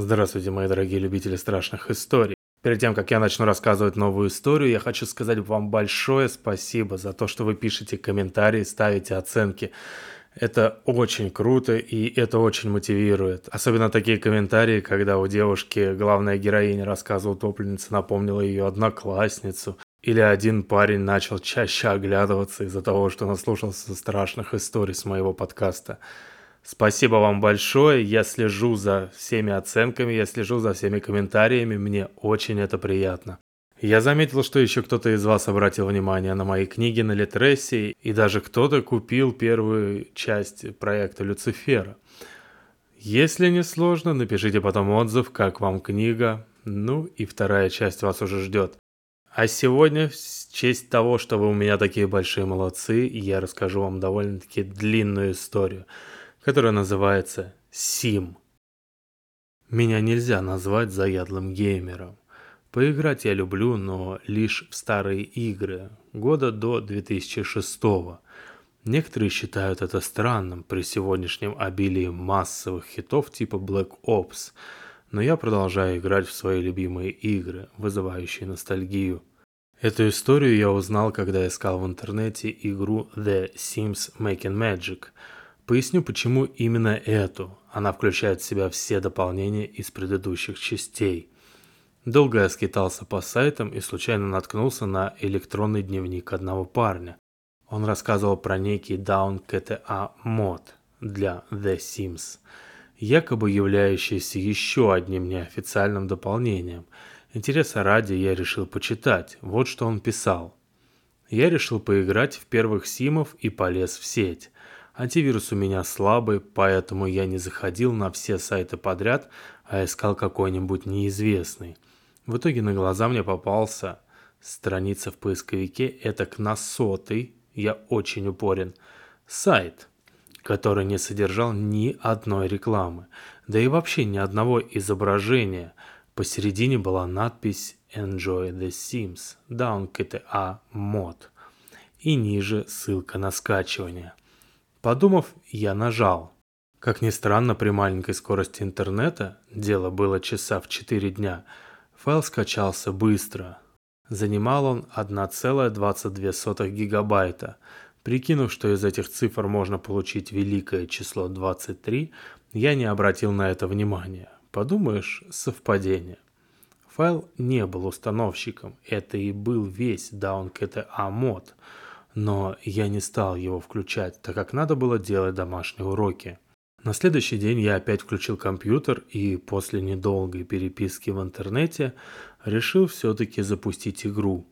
Здравствуйте, мои дорогие любители страшных историй. Перед тем, как я начну рассказывать новую историю, я хочу сказать вам большое спасибо за то, что вы пишете комментарии, ставите оценки. Это очень круто и это очень мотивирует. Особенно такие комментарии, когда у девушки главная героиня рассказывала утопленница, напомнила ее одноклассницу. Или один парень начал чаще оглядываться из-за того, что наслушался страшных историй с моего подкаста. Спасибо вам большое. Я слежу за всеми оценками, я слежу за всеми комментариями. Мне очень это приятно. Я заметил, что еще кто-то из вас обратил внимание на мои книги на Литресе, и даже кто-то купил первую часть проекта Люцифера. Если не сложно, напишите потом отзыв, как вам книга. Ну и вторая часть вас уже ждет. А сегодня, в честь того, что вы у меня такие большие молодцы, я расскажу вам довольно-таки длинную историю – которая называется Сим. Меня нельзя назвать заядлым геймером. Поиграть я люблю, но лишь в старые игры, года до 2006 -го. Некоторые считают это странным при сегодняшнем обилии массовых хитов типа Black Ops, но я продолжаю играть в свои любимые игры, вызывающие ностальгию. Эту историю я узнал, когда искал в интернете игру The Sims Making Magic – Поясню, почему именно эту. Она включает в себя все дополнения из предыдущих частей. Долго я скитался по сайтам и случайно наткнулся на электронный дневник одного парня. Он рассказывал про некий Down KTA мод для The Sims, якобы являющийся еще одним неофициальным дополнением. Интереса ради я решил почитать. Вот что он писал. Я решил поиграть в первых симов и полез в сеть. Антивирус у меня слабый, поэтому я не заходил на все сайты подряд, а искал какой-нибудь неизвестный. В итоге на глаза мне попался страница в поисковике, это к на сотый, я очень упорен, сайт, который не содержал ни одной рекламы, да и вообще ни одного изображения. Посередине была надпись Enjoy the Sims, Down KTA Mod и ниже ссылка на скачивание. Подумав, я нажал. Как ни странно, при маленькой скорости интернета, дело было часа в 4 дня, файл скачался быстро. Занимал он 1,22 гигабайта. Прикинув, что из этих цифр можно получить великое число 23, я не обратил на это внимания. Подумаешь, совпадение. Файл не был установщиком, это и был весь DownKTA мод – но я не стал его включать, так как надо было делать домашние уроки. На следующий день я опять включил компьютер и после недолгой переписки в интернете решил все-таки запустить игру.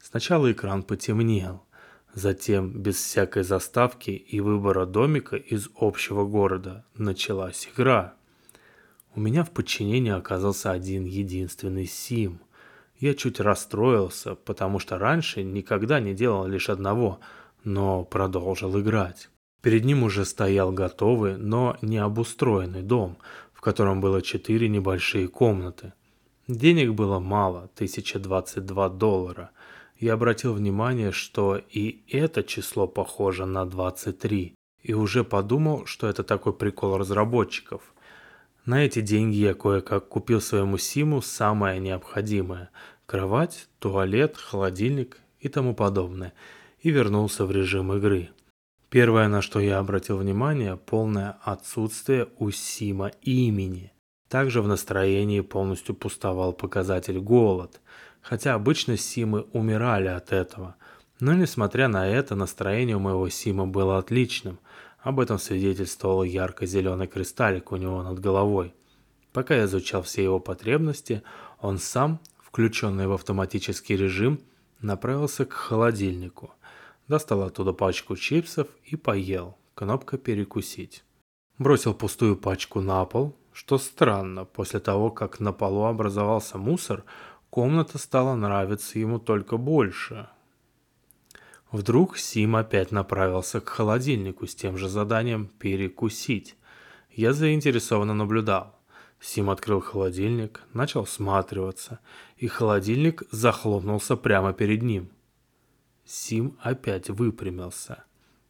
Сначала экран потемнел, затем без всякой заставки и выбора домика из общего города началась игра. У меня в подчинении оказался один единственный сим. Я чуть расстроился, потому что раньше никогда не делал лишь одного, но продолжил играть. Перед ним уже стоял готовый, но не обустроенный дом, в котором было четыре небольшие комнаты. Денег было мало, 1022 доллара. Я обратил внимание, что и это число похоже на 23, и уже подумал, что это такой прикол разработчиков – на эти деньги я кое-как купил своему Симу самое необходимое – кровать, туалет, холодильник и тому подобное, и вернулся в режим игры. Первое, на что я обратил внимание – полное отсутствие у Сима имени. Также в настроении полностью пустовал показатель «голод», хотя обычно Симы умирали от этого. Но несмотря на это, настроение у моего Сима было отличным – об этом свидетельствовал ярко-зеленый кристаллик у него над головой. Пока я изучал все его потребности, он сам, включенный в автоматический режим, направился к холодильнику, достал оттуда пачку чипсов и поел, кнопка «Перекусить». Бросил пустую пачку на пол, что странно, после того, как на полу образовался мусор, комната стала нравиться ему только больше – Вдруг Сим опять направился к холодильнику с тем же заданием «перекусить». Я заинтересованно наблюдал. Сим открыл холодильник, начал всматриваться, и холодильник захлопнулся прямо перед ним. Сим опять выпрямился.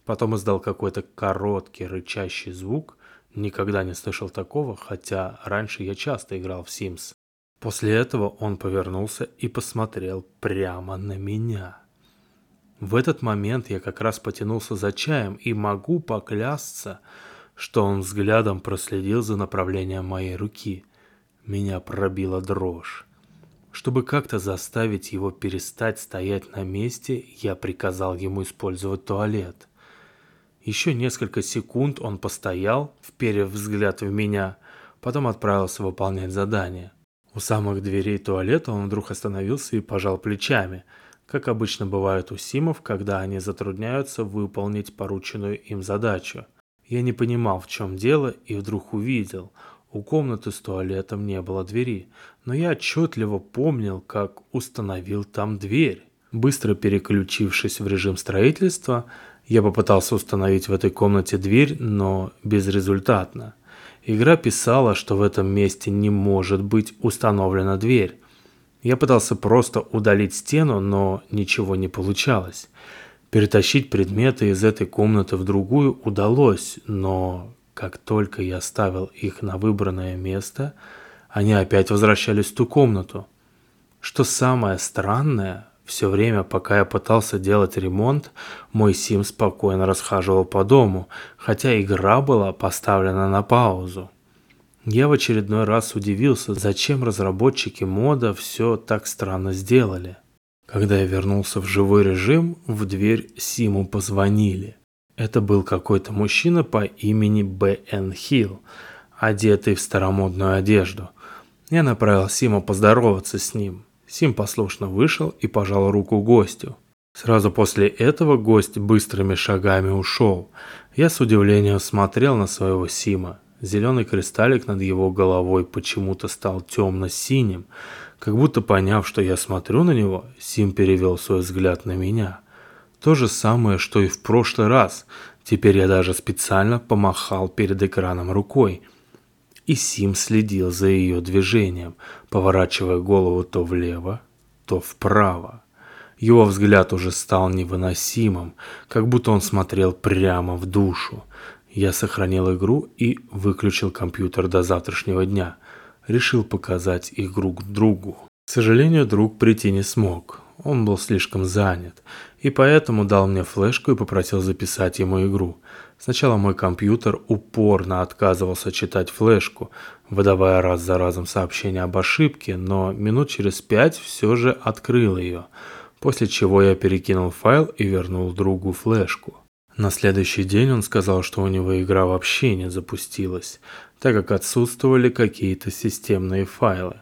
Потом издал какой-то короткий рычащий звук, Никогда не слышал такого, хотя раньше я часто играл в Sims. После этого он повернулся и посмотрел прямо на меня. В этот момент я как раз потянулся за чаем и могу поклясться, что он взглядом проследил за направлением моей руки. Меня пробила дрожь. Чтобы как-то заставить его перестать стоять на месте, я приказал ему использовать туалет. Еще несколько секунд он постоял, вперев взгляд в меня, потом отправился выполнять задание. У самых дверей туалета он вдруг остановился и пожал плечами, как обычно бывает у симов, когда они затрудняются выполнить порученную им задачу. Я не понимал, в чем дело, и вдруг увидел. У комнаты с туалетом не было двери, но я отчетливо помнил, как установил там дверь. Быстро переключившись в режим строительства, я попытался установить в этой комнате дверь, но безрезультатно – Игра писала, что в этом месте не может быть установлена дверь. Я пытался просто удалить стену, но ничего не получалось. Перетащить предметы из этой комнаты в другую удалось, но как только я ставил их на выбранное место, они опять возвращались в ту комнату. Что самое странное, все время, пока я пытался делать ремонт, мой Сим спокойно расхаживал по дому, хотя игра была поставлена на паузу. Я в очередной раз удивился, зачем разработчики мода все так странно сделали. Когда я вернулся в живой режим, в дверь Симу позвонили. Это был какой-то мужчина по имени Б.Н. Хилл, одетый в старомодную одежду. Я направил Сима поздороваться с ним. Сим послушно вышел и пожал руку гостю. Сразу после этого гость быстрыми шагами ушел. Я с удивлением смотрел на своего Сима. Зеленый кристаллик над его головой почему-то стал темно-синим. Как будто поняв, что я смотрю на него, Сим перевел свой взгляд на меня. То же самое, что и в прошлый раз. Теперь я даже специально помахал перед экраном рукой – и Сим следил за ее движением, поворачивая голову то влево, то вправо. Его взгляд уже стал невыносимым, как будто он смотрел прямо в душу. Я сохранил игру и выключил компьютер до завтрашнего дня. Решил показать игру к другу. К сожалению, друг прийти не смог. Он был слишком занят, и поэтому дал мне флешку и попросил записать ему игру. Сначала мой компьютер упорно отказывался читать флешку, выдавая раз за разом сообщения об ошибке, но минут через пять все же открыл ее, после чего я перекинул файл и вернул другу флешку. На следующий день он сказал, что у него игра вообще не запустилась, так как отсутствовали какие-то системные файлы.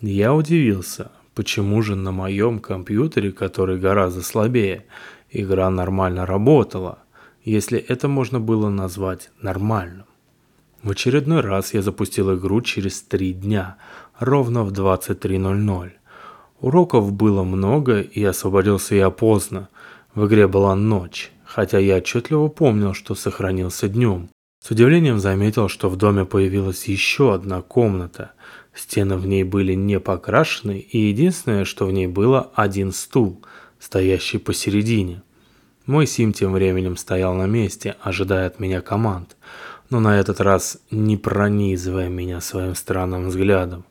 Я удивился, почему же на моем компьютере, который гораздо слабее, игра нормально работала если это можно было назвать нормальным. В очередной раз я запустил игру через три дня, ровно в 23.00. Уроков было много, и освободился я поздно. В игре была ночь, хотя я отчетливо помнил, что сохранился днем. С удивлением заметил, что в доме появилась еще одна комната. Стены в ней были не покрашены, и единственное, что в ней было один стул, стоящий посередине – мой Сим тем временем стоял на месте, ожидая от меня команд, но на этот раз не пронизывая меня своим странным взглядом.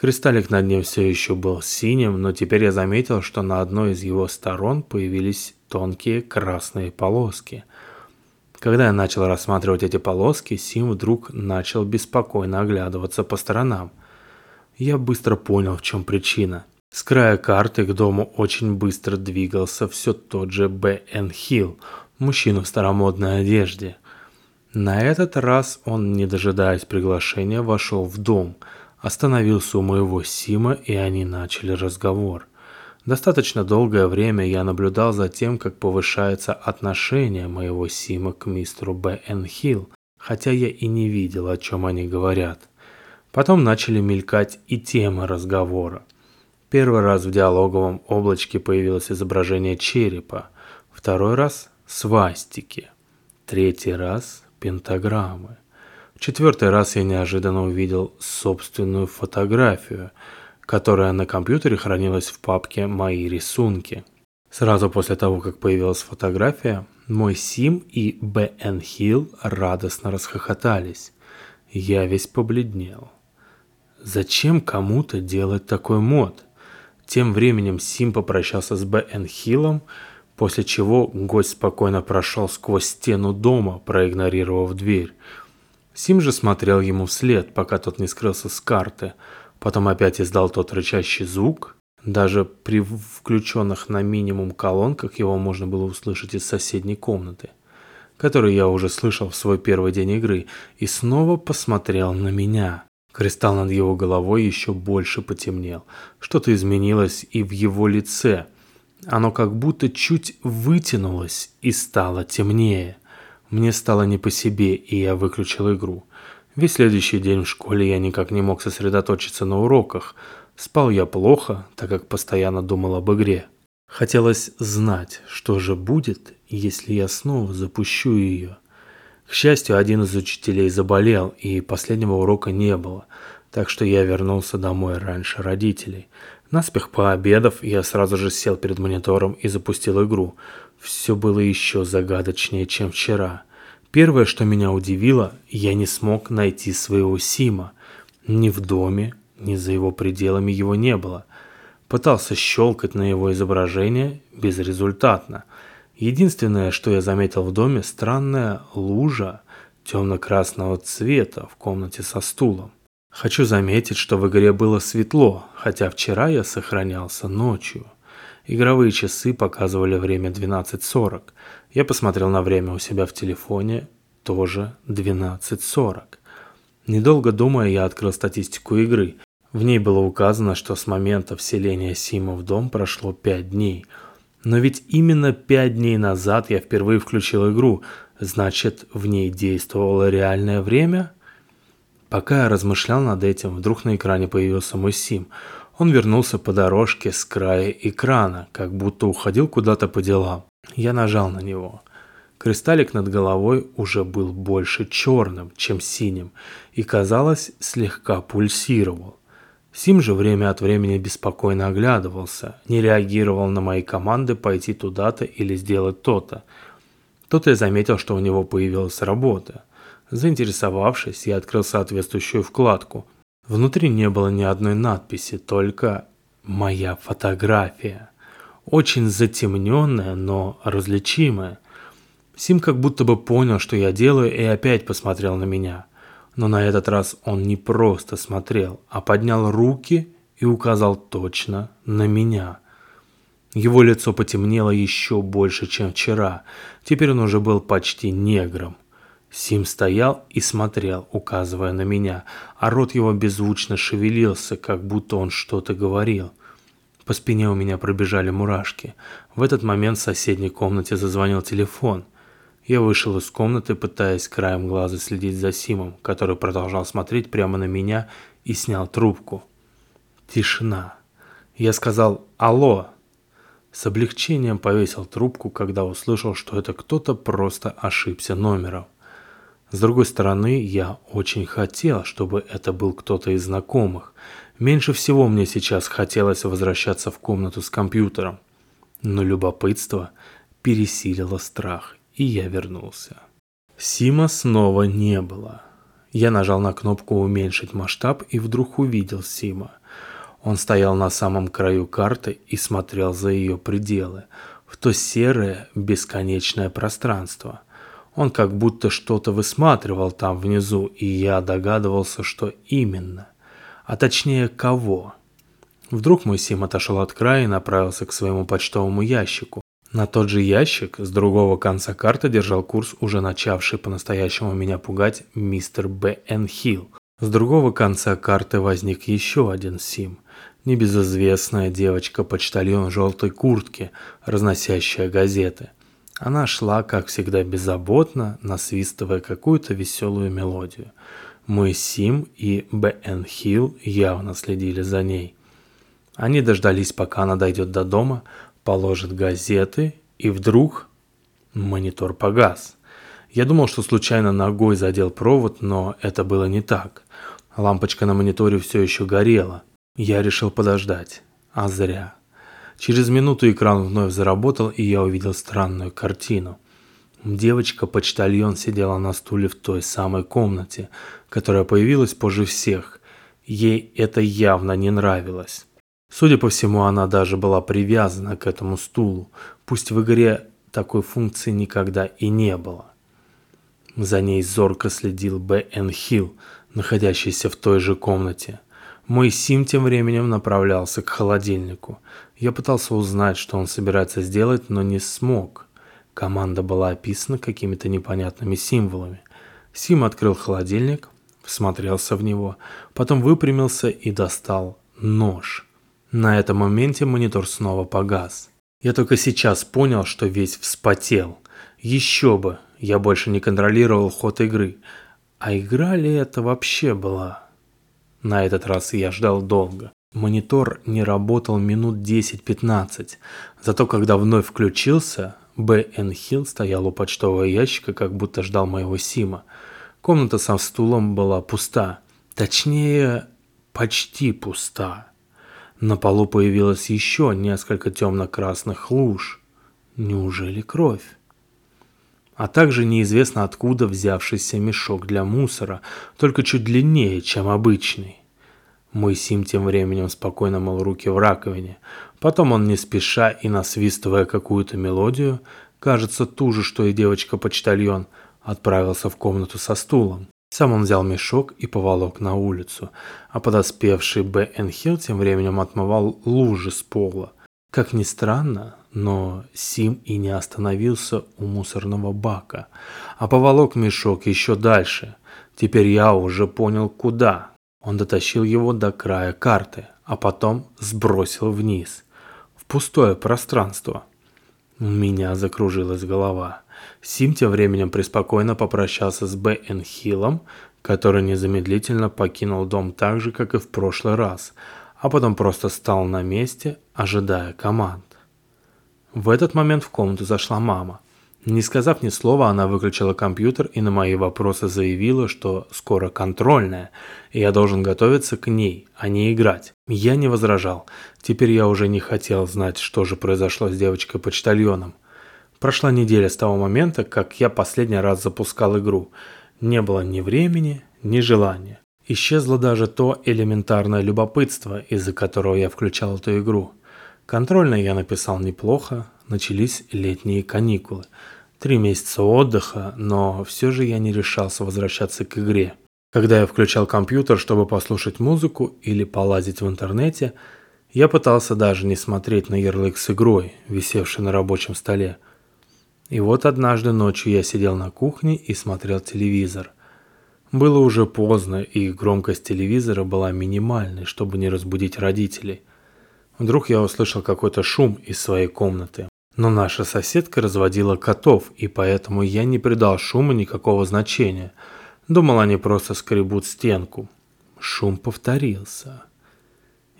Кристаллик над ним все еще был синим, но теперь я заметил, что на одной из его сторон появились тонкие красные полоски. Когда я начал рассматривать эти полоски, Сим вдруг начал беспокойно оглядываться по сторонам. Я быстро понял, в чем причина – с края карты к дому очень быстро двигался все тот же Б.Н. Хилл, мужчина в старомодной одежде. На этот раз он, не дожидаясь приглашения, вошел в дом, остановился у моего Сима, и они начали разговор. Достаточно долгое время я наблюдал за тем, как повышается отношение моего Сима к мистеру Б.Н. Хилл, хотя я и не видел, о чем они говорят. Потом начали мелькать и темы разговора – Первый раз в диалоговом облачке появилось изображение черепа, второй раз – свастики, третий раз – пентаграммы. В четвертый раз я неожиданно увидел собственную фотографию, которая на компьютере хранилась в папке «Мои рисунки». Сразу после того, как появилась фотография, Мой Сим и Б.Н. Хилл радостно расхохотались. Я весь побледнел. Зачем кому-то делать такой мод? Тем временем Сим попрощался с Б.Н. Хиллом, после чего гость спокойно прошел сквозь стену дома, проигнорировав дверь. Сим же смотрел ему вслед, пока тот не скрылся с карты. Потом опять издал тот рычащий звук, даже при включенных на минимум колонках его можно было услышать из соседней комнаты, которую я уже слышал в свой первый день игры, и снова посмотрел на меня. Кристалл над его головой еще больше потемнел. Что-то изменилось и в его лице. Оно как будто чуть вытянулось и стало темнее. Мне стало не по себе, и я выключил игру. Весь следующий день в школе я никак не мог сосредоточиться на уроках – Спал я плохо, так как постоянно думал об игре. Хотелось знать, что же будет, если я снова запущу ее. К счастью, один из учителей заболел, и последнего урока не было, так что я вернулся домой раньше родителей. Наспех пообедав, я сразу же сел перед монитором и запустил игру. Все было еще загадочнее, чем вчера. Первое, что меня удивило, я не смог найти своего Сима. Ни в доме, ни за его пределами его не было. Пытался щелкать на его изображение безрезультатно. Единственное, что я заметил в доме, странная лужа темно-красного цвета в комнате со стулом. Хочу заметить, что в игре было светло, хотя вчера я сохранялся ночью. Игровые часы показывали время 12.40. Я посмотрел на время у себя в телефоне, тоже 12.40. Недолго думая, я открыл статистику игры в ней было указано, что с момента вселения Сима в дом прошло 5 дней. Но ведь именно 5 дней назад я впервые включил игру, значит, в ней действовало реальное время? Пока я размышлял над этим, вдруг на экране появился мой Сим. Он вернулся по дорожке с края экрана, как будто уходил куда-то по делам. Я нажал на него. Кристаллик над головой уже был больше черным, чем синим, и, казалось, слегка пульсировал. Сим же время от времени беспокойно оглядывался, не реагировал на мои команды пойти туда-то или сделать то-то. Тут я заметил, что у него появилась работа. Заинтересовавшись, я открыл соответствующую вкладку. Внутри не было ни одной надписи, только «Моя фотография». Очень затемненная, но различимая. Сим как будто бы понял, что я делаю, и опять посмотрел на меня – но на этот раз он не просто смотрел, а поднял руки и указал точно на меня. Его лицо потемнело еще больше, чем вчера. Теперь он уже был почти негром. Сим стоял и смотрел, указывая на меня, а рот его беззвучно шевелился, как будто он что-то говорил. По спине у меня пробежали мурашки. В этот момент в соседней комнате зазвонил телефон – я вышел из комнаты, пытаясь краем глаза следить за Симом, который продолжал смотреть прямо на меня и снял трубку. Тишина. Я сказал «Алло!» С облегчением повесил трубку, когда услышал, что это кто-то просто ошибся номером. С другой стороны, я очень хотел, чтобы это был кто-то из знакомых. Меньше всего мне сейчас хотелось возвращаться в комнату с компьютером. Но любопытство пересилило страх, и я вернулся. Сима снова не было. Я нажал на кнопку «Уменьшить масштаб» и вдруг увидел Сима. Он стоял на самом краю карты и смотрел за ее пределы, в то серое бесконечное пространство. Он как будто что-то высматривал там внизу, и я догадывался, что именно. А точнее, кого. Вдруг мой Сим отошел от края и направился к своему почтовому ящику, на тот же ящик с другого конца карты держал курс уже начавший по-настоящему меня пугать мистер Б. Н. Хилл. С другого конца карты возник еще один Сим. Небезызвестная девочка-почтальон желтой куртки, разносящая газеты. Она шла, как всегда, беззаботно, насвистывая какую-то веселую мелодию. Мой Сим и Б. Н. Хилл явно следили за ней. Они дождались, пока она дойдет до дома, положит газеты, и вдруг монитор погас. Я думал, что случайно ногой задел провод, но это было не так. Лампочка на мониторе все еще горела. Я решил подождать. А зря. Через минуту экран вновь заработал, и я увидел странную картину. Девочка-почтальон сидела на стуле в той самой комнате, которая появилась позже всех. Ей это явно не нравилось. Судя по всему, она даже была привязана к этому стулу, пусть в игре такой функции никогда и не было. За ней зорко следил Б.Н. Хилл, находящийся в той же комнате. Мой Сим тем временем направлялся к холодильнику. Я пытался узнать, что он собирается сделать, но не смог. Команда была описана какими-то непонятными символами. Сим открыл холодильник, всмотрелся в него, потом выпрямился и достал нож. На этом моменте монитор снова погас. Я только сейчас понял, что весь вспотел. Еще бы, я больше не контролировал ход игры. А игра ли это вообще была? На этот раз я ждал долго. Монитор не работал минут 10-15. Зато когда вновь включился, Б.Н. Хилл стоял у почтового ящика, как будто ждал моего Сима. Комната со стулом была пуста. Точнее, почти пуста. На полу появилось еще несколько темно-красных луж. Неужели кровь? А также неизвестно откуда взявшийся мешок для мусора, только чуть длиннее, чем обычный. Мой Сим тем временем спокойно мыл руки в раковине. Потом он не спеша и насвистывая какую-то мелодию, кажется, ту же, что и девочка-почтальон, отправился в комнату со стулом. Сам он взял мешок и поволок на улицу, а подоспевший Б. Н. Хилл тем временем отмывал лужи с пола. Как ни странно, но Сим и не остановился у мусорного бака, а поволок мешок еще дальше. Теперь я уже понял, куда. Он дотащил его до края карты, а потом сбросил вниз, в пустое пространство. У меня закружилась голова. Сим тем временем преспокойно попрощался с Б. Н. Хиллом, который незамедлительно покинул дом так же, как и в прошлый раз, а потом просто стал на месте, ожидая команд. В этот момент в комнату зашла мама. Не сказав ни слова, она выключила компьютер и на мои вопросы заявила, что скоро контрольная, и я должен готовиться к ней, а не играть. Я не возражал. Теперь я уже не хотел знать, что же произошло с девочкой-почтальоном. Прошла неделя с того момента, как я последний раз запускал игру. Не было ни времени, ни желания. Исчезло даже то элементарное любопытство, из-за которого я включал эту игру. Контрольно я написал неплохо, начались летние каникулы. Три месяца отдыха, но все же я не решался возвращаться к игре. Когда я включал компьютер, чтобы послушать музыку или полазить в интернете, я пытался даже не смотреть на ярлык с игрой, висевший на рабочем столе – и вот однажды ночью я сидел на кухне и смотрел телевизор. Было уже поздно, и громкость телевизора была минимальной, чтобы не разбудить родителей. Вдруг я услышал какой-то шум из своей комнаты. Но наша соседка разводила котов, и поэтому я не придал шуму никакого значения. Думал, они просто скребут стенку. Шум повторился.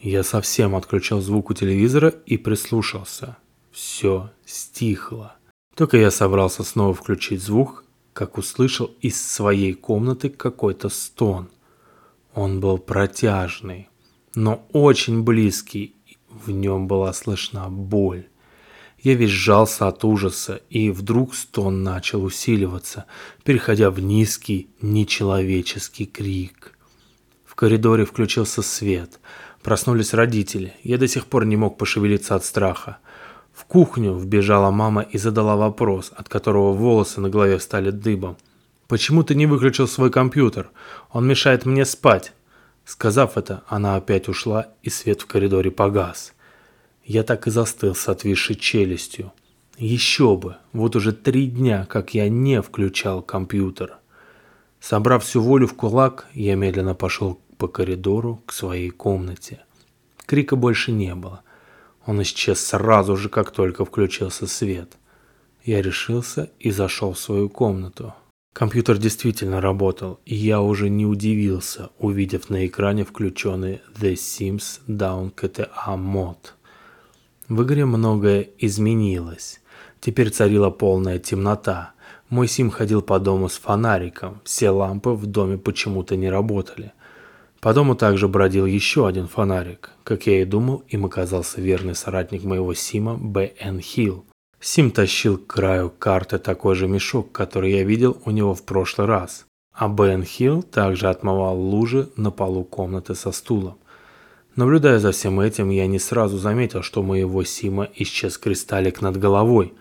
Я совсем отключил звук у телевизора и прислушался. Все стихло. Только я собрался снова включить звук, как услышал из своей комнаты какой-то стон. Он был протяжный, но очень близкий, в нем была слышна боль. Я весь сжался от ужаса, и вдруг стон начал усиливаться, переходя в низкий, нечеловеческий крик. В коридоре включился свет. Проснулись родители. Я до сих пор не мог пошевелиться от страха. В кухню вбежала мама и задала вопрос, от которого волосы на голове стали дыбом. «Почему ты не выключил свой компьютер? Он мешает мне спать». Сказав это, она опять ушла, и свет в коридоре погас. Я так и застыл с отвисшей челюстью. Еще бы, вот уже три дня, как я не включал компьютер. Собрав всю волю в кулак, я медленно пошел по коридору к своей комнате. Крика больше не было. Он исчез сразу же, как только включился свет. Я решился и зашел в свою комнату. Компьютер действительно работал, и я уже не удивился, увидев на экране включенный The Sims Down KTA Mod. В игре многое изменилось. Теперь царила полная темнота. Мой Сим ходил по дому с фонариком, все лампы в доме почему-то не работали. По дому также бродил еще один фонарик. Как я и думал, им оказался верный соратник моего Сима Б.Н. Хилл. Сим тащил к краю карты такой же мешок, который я видел у него в прошлый раз. А Бен Хилл также отмывал лужи на полу комнаты со стулом. Наблюдая за всем этим, я не сразу заметил, что у моего Сима исчез кристаллик над головой.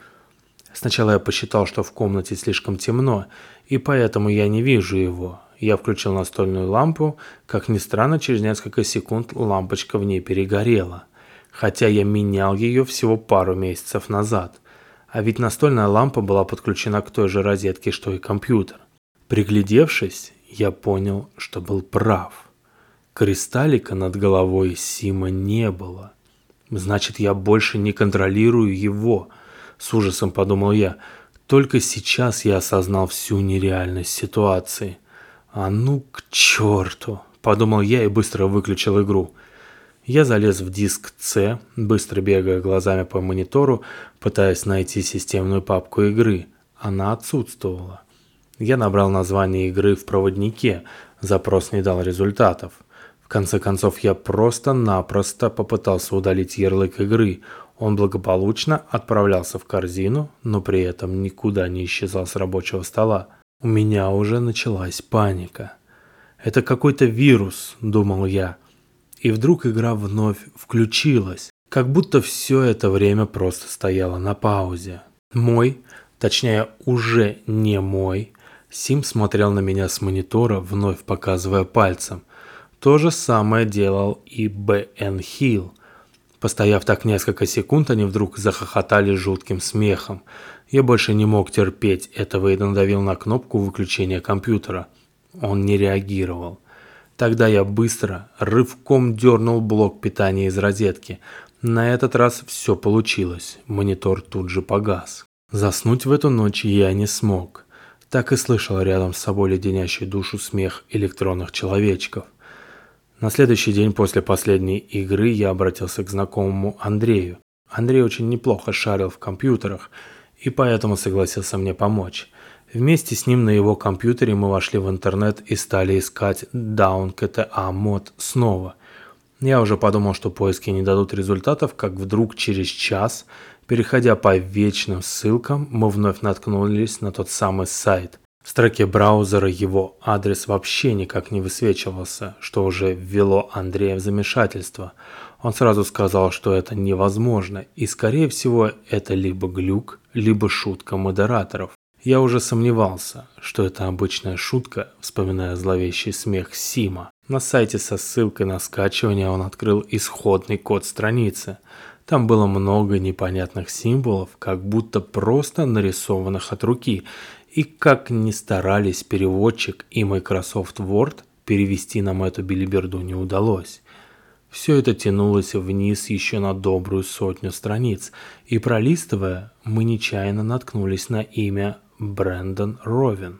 Сначала я посчитал, что в комнате слишком темно, и поэтому я не вижу его. Я включил настольную лампу, как ни странно, через несколько секунд лампочка в ней перегорела. Хотя я менял ее всего пару месяцев назад. А ведь настольная лампа была подключена к той же розетке, что и компьютер. Приглядевшись, я понял, что был прав. Кристаллика над головой Сима не было. Значит, я больше не контролирую его. С ужасом подумал я. Только сейчас я осознал всю нереальность ситуации. А ну к черту, подумал я и быстро выключил игру. Я залез в диск C, быстро бегая глазами по монитору, пытаясь найти системную папку игры. Она отсутствовала. Я набрал название игры в проводнике, запрос не дал результатов. В конце концов, я просто-напросто попытался удалить ярлык игры. Он благополучно отправлялся в корзину, но при этом никуда не исчезал с рабочего стола. У меня уже началась паника. «Это какой-то вирус», — думал я. И вдруг игра вновь включилась, как будто все это время просто стояла на паузе. Мой, точнее уже не мой, Сим смотрел на меня с монитора, вновь показывая пальцем. То же самое делал и Б.Н. Хилл. Постояв так несколько секунд, они вдруг захохотали жутким смехом. Я больше не мог терпеть этого и надавил на кнопку выключения компьютера. Он не реагировал. Тогда я быстро, рывком дернул блок питания из розетки. На этот раз все получилось. Монитор тут же погас. Заснуть в эту ночь я не смог. Так и слышал рядом с собой леденящий душу смех электронных человечков. На следующий день после последней игры я обратился к знакомому Андрею. Андрей очень неплохо шарил в компьютерах и поэтому согласился мне помочь. Вместе с ним на его компьютере мы вошли в интернет и стали искать Down KTA мод снова. Я уже подумал, что поиски не дадут результатов, как вдруг через час, переходя по вечным ссылкам, мы вновь наткнулись на тот самый сайт. В строке браузера его адрес вообще никак не высвечивался, что уже ввело Андрея в замешательство. Он сразу сказал, что это невозможно, и скорее всего это либо глюк, либо шутка модераторов. Я уже сомневался, что это обычная шутка, вспоминая зловещий смех Сима. На сайте со ссылкой на скачивание он открыл исходный код страницы. Там было много непонятных символов, как будто просто нарисованных от руки. И как ни старались переводчик и Microsoft Word, перевести нам эту билиберду не удалось. Все это тянулось вниз еще на добрую сотню страниц, и пролистывая, мы нечаянно наткнулись на имя Брэндон Ровен.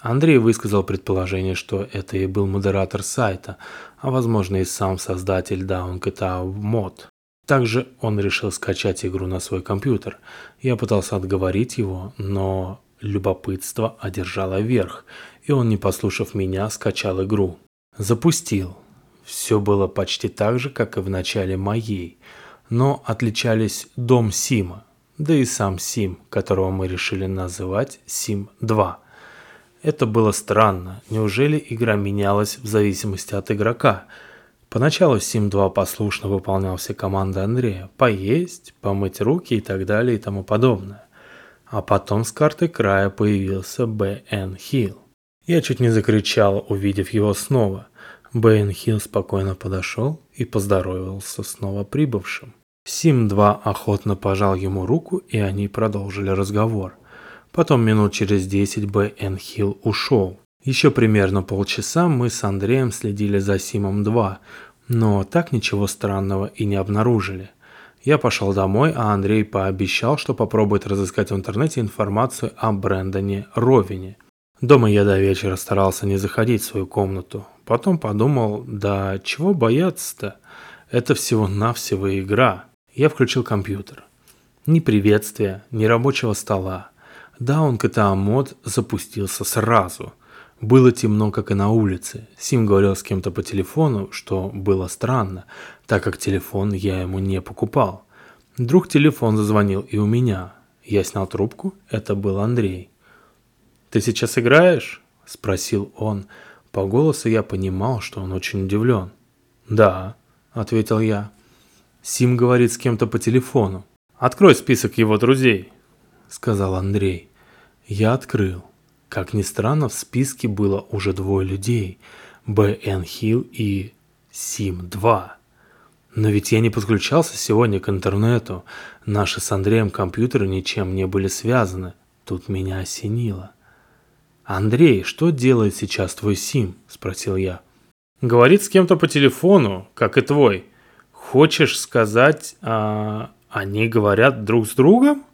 Андрей высказал предположение, что это и был модератор сайта, а возможно и сам создатель DownKTAO Mod. Также он решил скачать игру на свой компьютер. Я пытался отговорить его, но любопытство одержало верх, и он, не послушав меня, скачал игру. Запустил. Все было почти так же, как и в начале моей, но отличались дом Сима, да и сам Сим, которого мы решили называть Сим-2. Это было странно. Неужели игра менялась в зависимости от игрока? Поначалу Сим-2 послушно выполнял все команды Андрея. Поесть, помыть руки и так далее и тому подобное. А потом с карты края появился Б.Н. Хилл. Я чуть не закричал, увидев его снова. Б.Н. Хилл спокойно подошел и поздоровался с новоприбывшим. Сим-2 охотно пожал ему руку, и они продолжили разговор. Потом минут через десять Б.Н. Хилл ушел. Еще примерно полчаса мы с Андреем следили за Симом-2, но так ничего странного и не обнаружили. Я пошел домой, а Андрей пообещал, что попробует разыскать в интернете информацию о Брэндоне Ровине. Дома я до вечера старался не заходить в свою комнату. Потом подумал, да чего бояться-то? Это всего-навсего игра. Я включил компьютер. Ни приветствия, ни рабочего стола. Даун GTA мод запустился сразу. Было темно, как и на улице. Сим говорил с кем-то по телефону, что было странно, так как телефон я ему не покупал. Вдруг телефон зазвонил и у меня. Я снял трубку, это был Андрей. «Ты сейчас играешь?» – спросил он. По голосу я понимал, что он очень удивлен. «Да», – ответил я. Сим говорит с кем-то по телефону. «Открой список его друзей», – сказал Андрей. Я открыл. Как ни странно, в списке было уже двое людей – Б.Н. Хилл и Сим-2. Но ведь я не подключался сегодня к интернету. Наши с Андреем компьютеры ничем не были связаны. Тут меня осенило. «Андрей, что делает сейчас твой Сим?» – спросил я. «Говорит с кем-то по телефону, как и твой. Хочешь сказать, а, они говорят друг с другом?»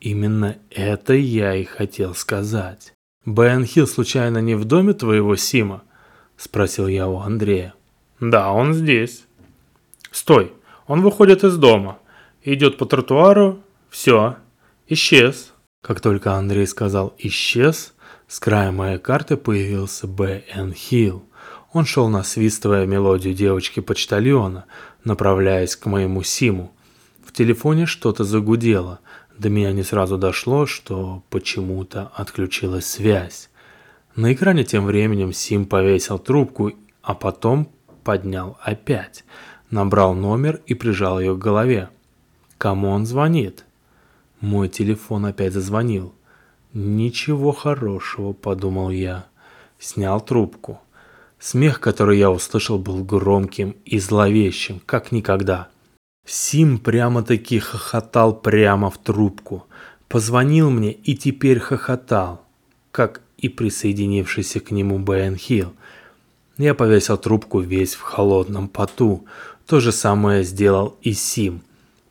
Именно это я и хотел сказать. «Бен Хилл случайно не в доме твоего Сима?» – спросил я у Андрея. «Да, он здесь». «Стой, он выходит из дома, идет по тротуару, все, исчез». Как только Андрей сказал «исчез», с края моей карты появился Б.Н. Хилл. Он шел насвистывая мелодию девочки-почтальона, направляясь к моему Симу. В телефоне что-то загудело. До меня не сразу дошло, что почему-то отключилась связь. На экране тем временем Сим повесил трубку, а потом поднял опять. Набрал номер и прижал ее к голове. Кому он звонит? Мой телефон опять зазвонил. «Ничего хорошего», — подумал я. Снял трубку. Смех, который я услышал, был громким и зловещим, как никогда. Сим прямо-таки хохотал прямо в трубку. Позвонил мне и теперь хохотал, как и присоединившийся к нему Бен Хилл. Я повесил трубку весь в холодном поту. То же самое сделал и Сим.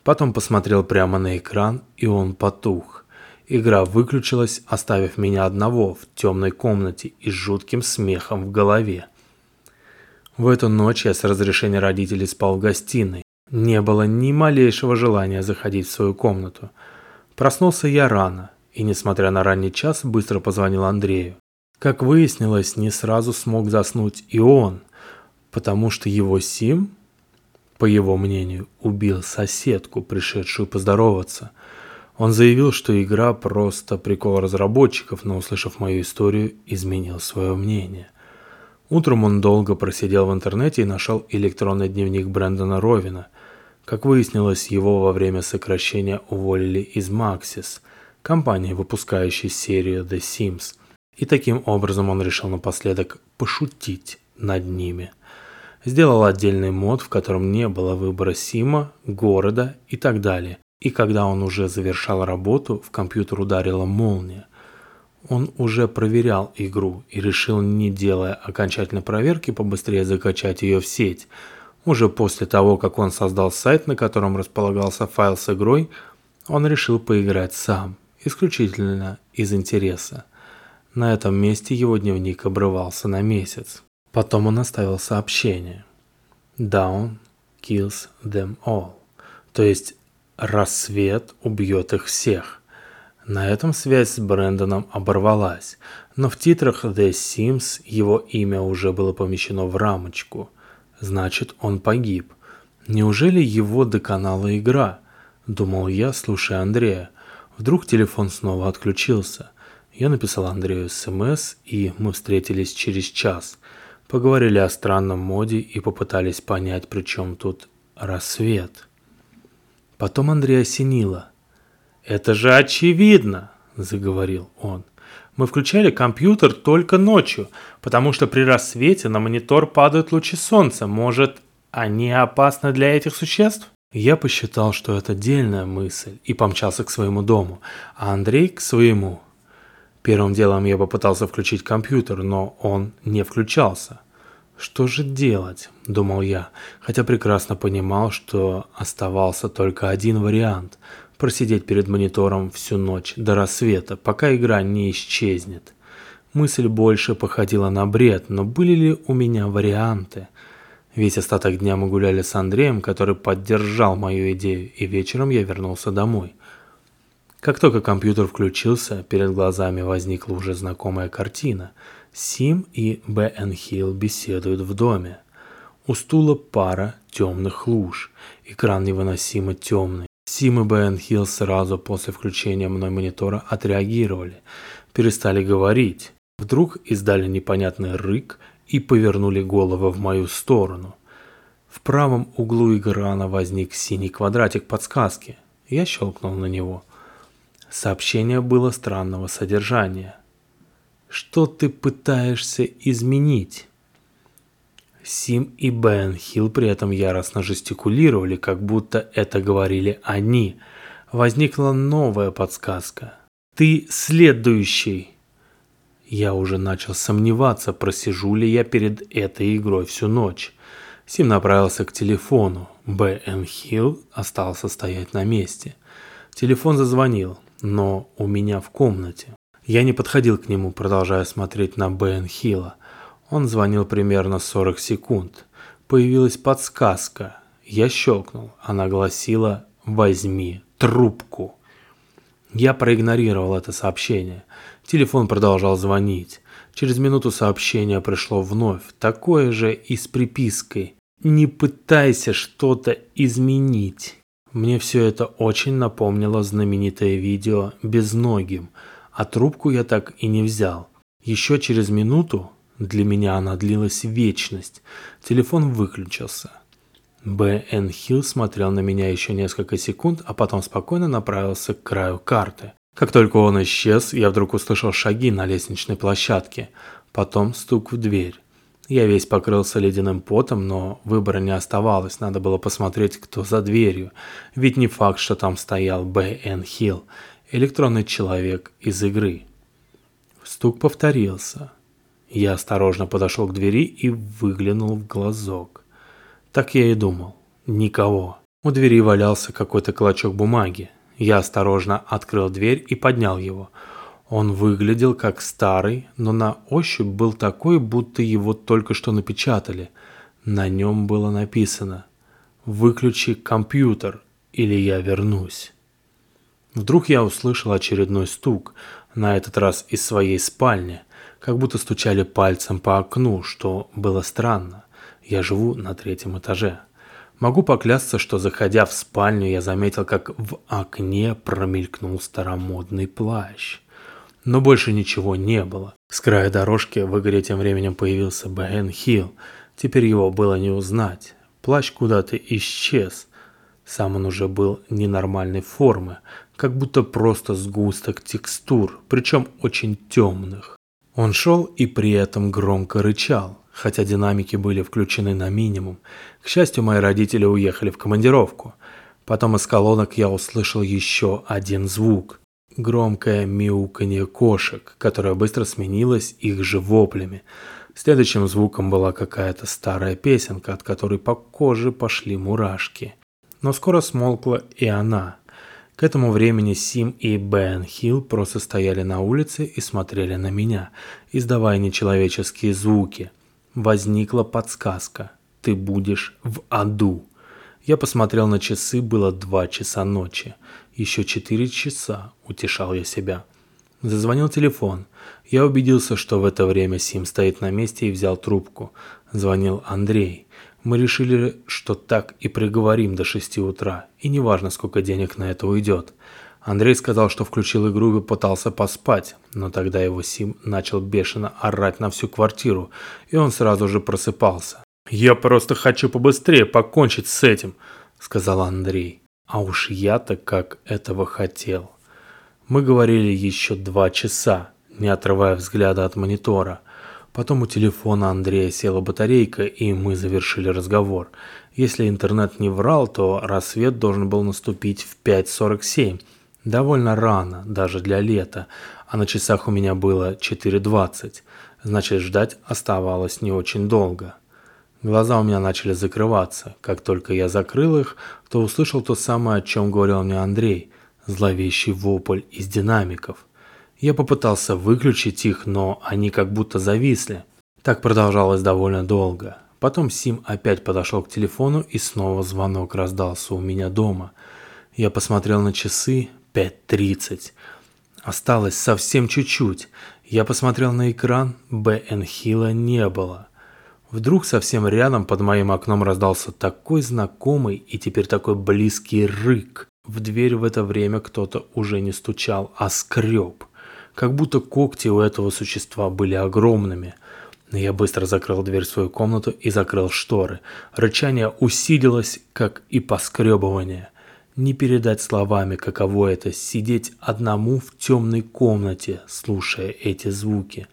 Потом посмотрел прямо на экран, и он потух. Игра выключилась, оставив меня одного в темной комнате и с жутким смехом в голове. В эту ночь я с разрешения родителей спал в гостиной. Не было ни малейшего желания заходить в свою комнату. Проснулся я рано, и, несмотря на ранний час, быстро позвонил Андрею. Как выяснилось, не сразу смог заснуть и он, потому что его Сим по его мнению, убил соседку, пришедшую поздороваться. Он заявил, что игра просто прикол разработчиков, но, услышав мою историю, изменил свое мнение. Утром он долго просидел в интернете и нашел электронный дневник Брэндона Ровина. Как выяснилось, его во время сокращения уволили из Maxis, компании, выпускающей серию The Sims. И таким образом он решил напоследок пошутить над ними – сделал отдельный мод, в котором не было выбора сима, города и так далее. И когда он уже завершал работу, в компьютер ударила молния. Он уже проверял игру и решил, не делая окончательной проверки, побыстрее закачать ее в сеть. Уже после того, как он создал сайт, на котором располагался файл с игрой, он решил поиграть сам, исключительно из интереса. На этом месте его дневник обрывался на месяц. Потом он оставил сообщение. Down kills them all. То есть рассвет убьет их всех. На этом связь с Брэндоном оборвалась, но в титрах The Sims его имя уже было помещено в рамочку. Значит, он погиб. Неужели его доконала игра? Думал я, слушая Андрея. Вдруг телефон снова отключился. Я написал Андрею смс, и мы встретились через час – Поговорили о странном моде и попытались понять, при чем тут рассвет. Потом Андрей осенило. «Это же очевидно!» – заговорил он. «Мы включали компьютер только ночью, потому что при рассвете на монитор падают лучи солнца. Может, они опасны для этих существ?» Я посчитал, что это дельная мысль, и помчался к своему дому, а Андрей к своему – Первым делом я попытался включить компьютер, но он не включался. Что же делать, думал я, хотя прекрасно понимал, что оставался только один вариант – просидеть перед монитором всю ночь до рассвета, пока игра не исчезнет. Мысль больше походила на бред, но были ли у меня варианты? Весь остаток дня мы гуляли с Андреем, который поддержал мою идею, и вечером я вернулся домой. Как только компьютер включился, перед глазами возникла уже знакомая картина. Сим и Б.Н. Хилл беседуют в доме. У стула пара темных луж. Экран невыносимо темный. Сим и Бен Хилл сразу после включения мной монитора отреагировали. Перестали говорить. Вдруг издали непонятный рык и повернули головы в мою сторону. В правом углу экрана возник синий квадратик подсказки. Я щелкнул на него. Сообщение было странного содержания. Что ты пытаешься изменить? Сим и Бен Хилл при этом яростно жестикулировали, как будто это говорили они. Возникла новая подсказка. «Ты следующий!» Я уже начал сомневаться, просижу ли я перед этой игрой всю ночь. Сим направился к телефону. Бен Хилл остался стоять на месте. Телефон зазвонил, но у меня в комнате. Я не подходил к нему, продолжая смотреть на Бен Хилла. Он звонил примерно 40 секунд. Появилась подсказка. Я щелкнул. Она гласила «Возьми трубку». Я проигнорировал это сообщение. Телефон продолжал звонить. Через минуту сообщение пришло вновь, такое же и с припиской «Не пытайся что-то изменить». Мне все это очень напомнило знаменитое видео «Безногим», а трубку я так и не взял. Еще через минуту для меня она длилась вечность. Телефон выключился. Б.Н. Хилл смотрел на меня еще несколько секунд, а потом спокойно направился к краю карты. Как только он исчез, я вдруг услышал шаги на лестничной площадке, потом стук в дверь. Я весь покрылся ледяным потом, но выбора не оставалось, надо было посмотреть, кто за дверью. Ведь не факт, что там стоял Б.Н. Хилл, электронный человек из игры. Стук повторился. Я осторожно подошел к двери и выглянул в глазок. Так я и думал. Никого. У двери валялся какой-то клочок бумаги. Я осторожно открыл дверь и поднял его. Он выглядел как старый, но на ощупь был такой, будто его только что напечатали. На нем было написано «Выключи компьютер, или я вернусь». Вдруг я услышал очередной стук, на этот раз из своей спальни – как будто стучали пальцем по окну, что было странно. Я живу на третьем этаже. Могу поклясться, что заходя в спальню, я заметил, как в окне промелькнул старомодный плащ. Но больше ничего не было. С края дорожки в игре тем временем появился Бен Хилл. Теперь его было не узнать. Плащ куда-то исчез. Сам он уже был ненормальной формы, как будто просто сгусток текстур, причем очень темных. Он шел и при этом громко рычал, хотя динамики были включены на минимум. К счастью, мои родители уехали в командировку. Потом из колонок я услышал еще один звук. Громкое мяуканье кошек, которое быстро сменилось их же воплями. Следующим звуком была какая-то старая песенка, от которой по коже пошли мурашки. Но скоро смолкла и она – к этому времени Сим и Бен Хилл просто стояли на улице и смотрели на меня, издавая нечеловеческие звуки. Возникла подсказка. «Ты будешь в аду». Я посмотрел на часы, было два часа ночи. Еще четыре часа, утешал я себя. Зазвонил телефон. Я убедился, что в это время Сим стоит на месте и взял трубку. Звонил Андрей. Мы решили, что так и приговорим до 6 утра, и неважно, сколько денег на это уйдет. Андрей сказал, что включил игру и пытался поспать, но тогда его Сим начал бешено орать на всю квартиру, и он сразу же просыпался. «Я просто хочу побыстрее покончить с этим», — сказал Андрей. А уж я-то как этого хотел. Мы говорили еще два часа, не отрывая взгляда от монитора — Потом у телефона Андрея села батарейка, и мы завершили разговор. Если интернет не врал, то рассвет должен был наступить в 5.47. Довольно рано, даже для лета, а на часах у меня было 4.20. Значит, ждать оставалось не очень долго. Глаза у меня начали закрываться. Как только я закрыл их, то услышал то самое, о чем говорил мне Андрей. Зловещий вопль из динамиков. Я попытался выключить их, но они как будто зависли. Так продолжалось довольно долго. Потом Сим опять подошел к телефону и снова звонок раздался у меня дома. Я посмотрел на часы 5.30. Осталось совсем чуть-чуть. Я посмотрел на экран, Б.Н. Хилла не было. Вдруг совсем рядом под моим окном раздался такой знакомый и теперь такой близкий рык. В дверь в это время кто-то уже не стучал, а скреб. Как будто когти у этого существа были огромными. Я быстро закрыл дверь в свою комнату и закрыл шторы. Рычание усилилось, как и поскребывание. Не передать словами, каково это сидеть одному в темной комнате, слушая эти звуки.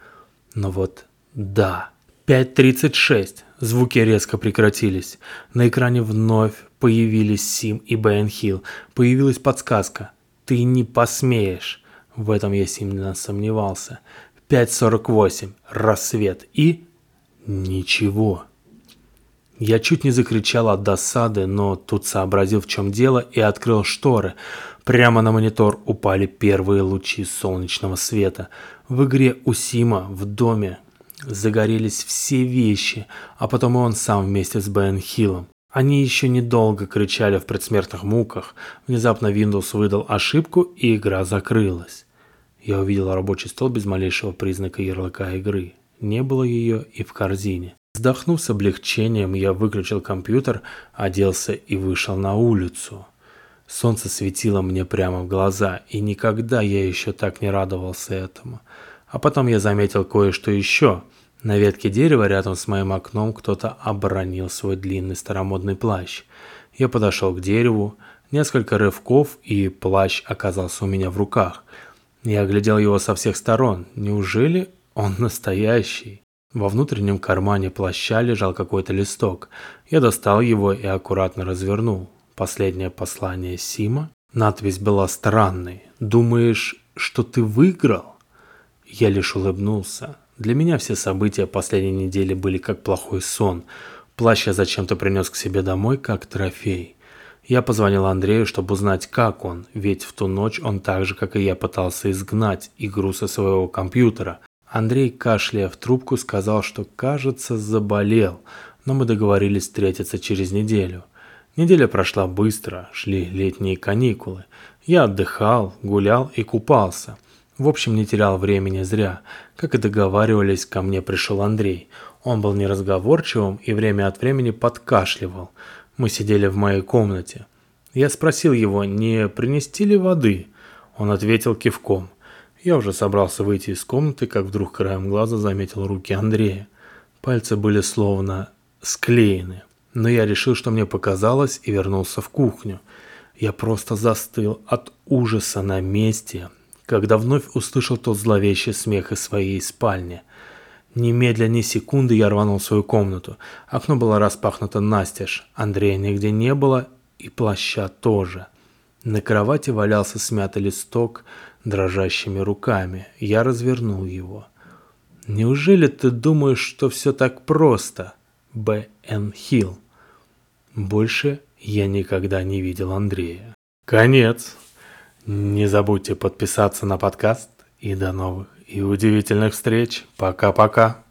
Но вот да. 5.36. Звуки резко прекратились. На экране вновь появились Сим и Бен Хилл. Появилась подсказка. «Ты не посмеешь». В этом я сильно сомневался. 5.48. Рассвет. И... Ничего. Я чуть не закричал от досады, но тут сообразил, в чем дело, и открыл шторы. Прямо на монитор упали первые лучи солнечного света. В игре у Сима в доме загорелись все вещи, а потом и он сам вместе с Бен Хиллом. Они еще недолго кричали в предсмертных муках. Внезапно Windows выдал ошибку, и игра закрылась. Я увидел рабочий стол без малейшего признака ярлыка игры. Не было ее и в корзине. Вздохнув с облегчением, я выключил компьютер, оделся и вышел на улицу. Солнце светило мне прямо в глаза, и никогда я еще так не радовался этому. А потом я заметил кое-что еще. На ветке дерева рядом с моим окном кто-то оборонил свой длинный старомодный плащ. Я подошел к дереву, несколько рывков, и плащ оказался у меня в руках. Я оглядел его со всех сторон. Неужели он настоящий? Во внутреннем кармане плаща лежал какой-то листок. Я достал его и аккуратно развернул. Последнее послание Сима. Надпись была странной. «Думаешь, что ты выиграл?» Я лишь улыбнулся. Для меня все события последней недели были как плохой сон. Плащ я зачем-то принес к себе домой, как трофей. Я позвонил Андрею, чтобы узнать, как он, ведь в ту ночь он так же, как и я, пытался изгнать игру со своего компьютера. Андрей, кашляя в трубку, сказал, что, кажется, заболел, но мы договорились встретиться через неделю. Неделя прошла быстро, шли летние каникулы. Я отдыхал, гулял и купался – в общем, не терял времени зря. Как и договаривались, ко мне пришел Андрей. Он был неразговорчивым и время от времени подкашливал. Мы сидели в моей комнате. Я спросил его, не принести ли воды. Он ответил кивком. Я уже собрался выйти из комнаты, как вдруг краем глаза заметил руки Андрея. Пальцы были словно склеены. Но я решил, что мне показалось, и вернулся в кухню. Я просто застыл от ужаса на месте, когда вновь услышал тот зловещий смех из своей спальни. Немедля ни секунды я рванул в свою комнату. Окно было распахнуто настежь, Андрея нигде не было и плаща тоже. На кровати валялся смятый листок дрожащими руками. Я развернул его. «Неужели ты думаешь, что все так просто?» Б. Н. Хилл. Больше я никогда не видел Андрея. Конец. Не забудьте подписаться на подкаст и до новых и удивительных встреч. Пока-пока.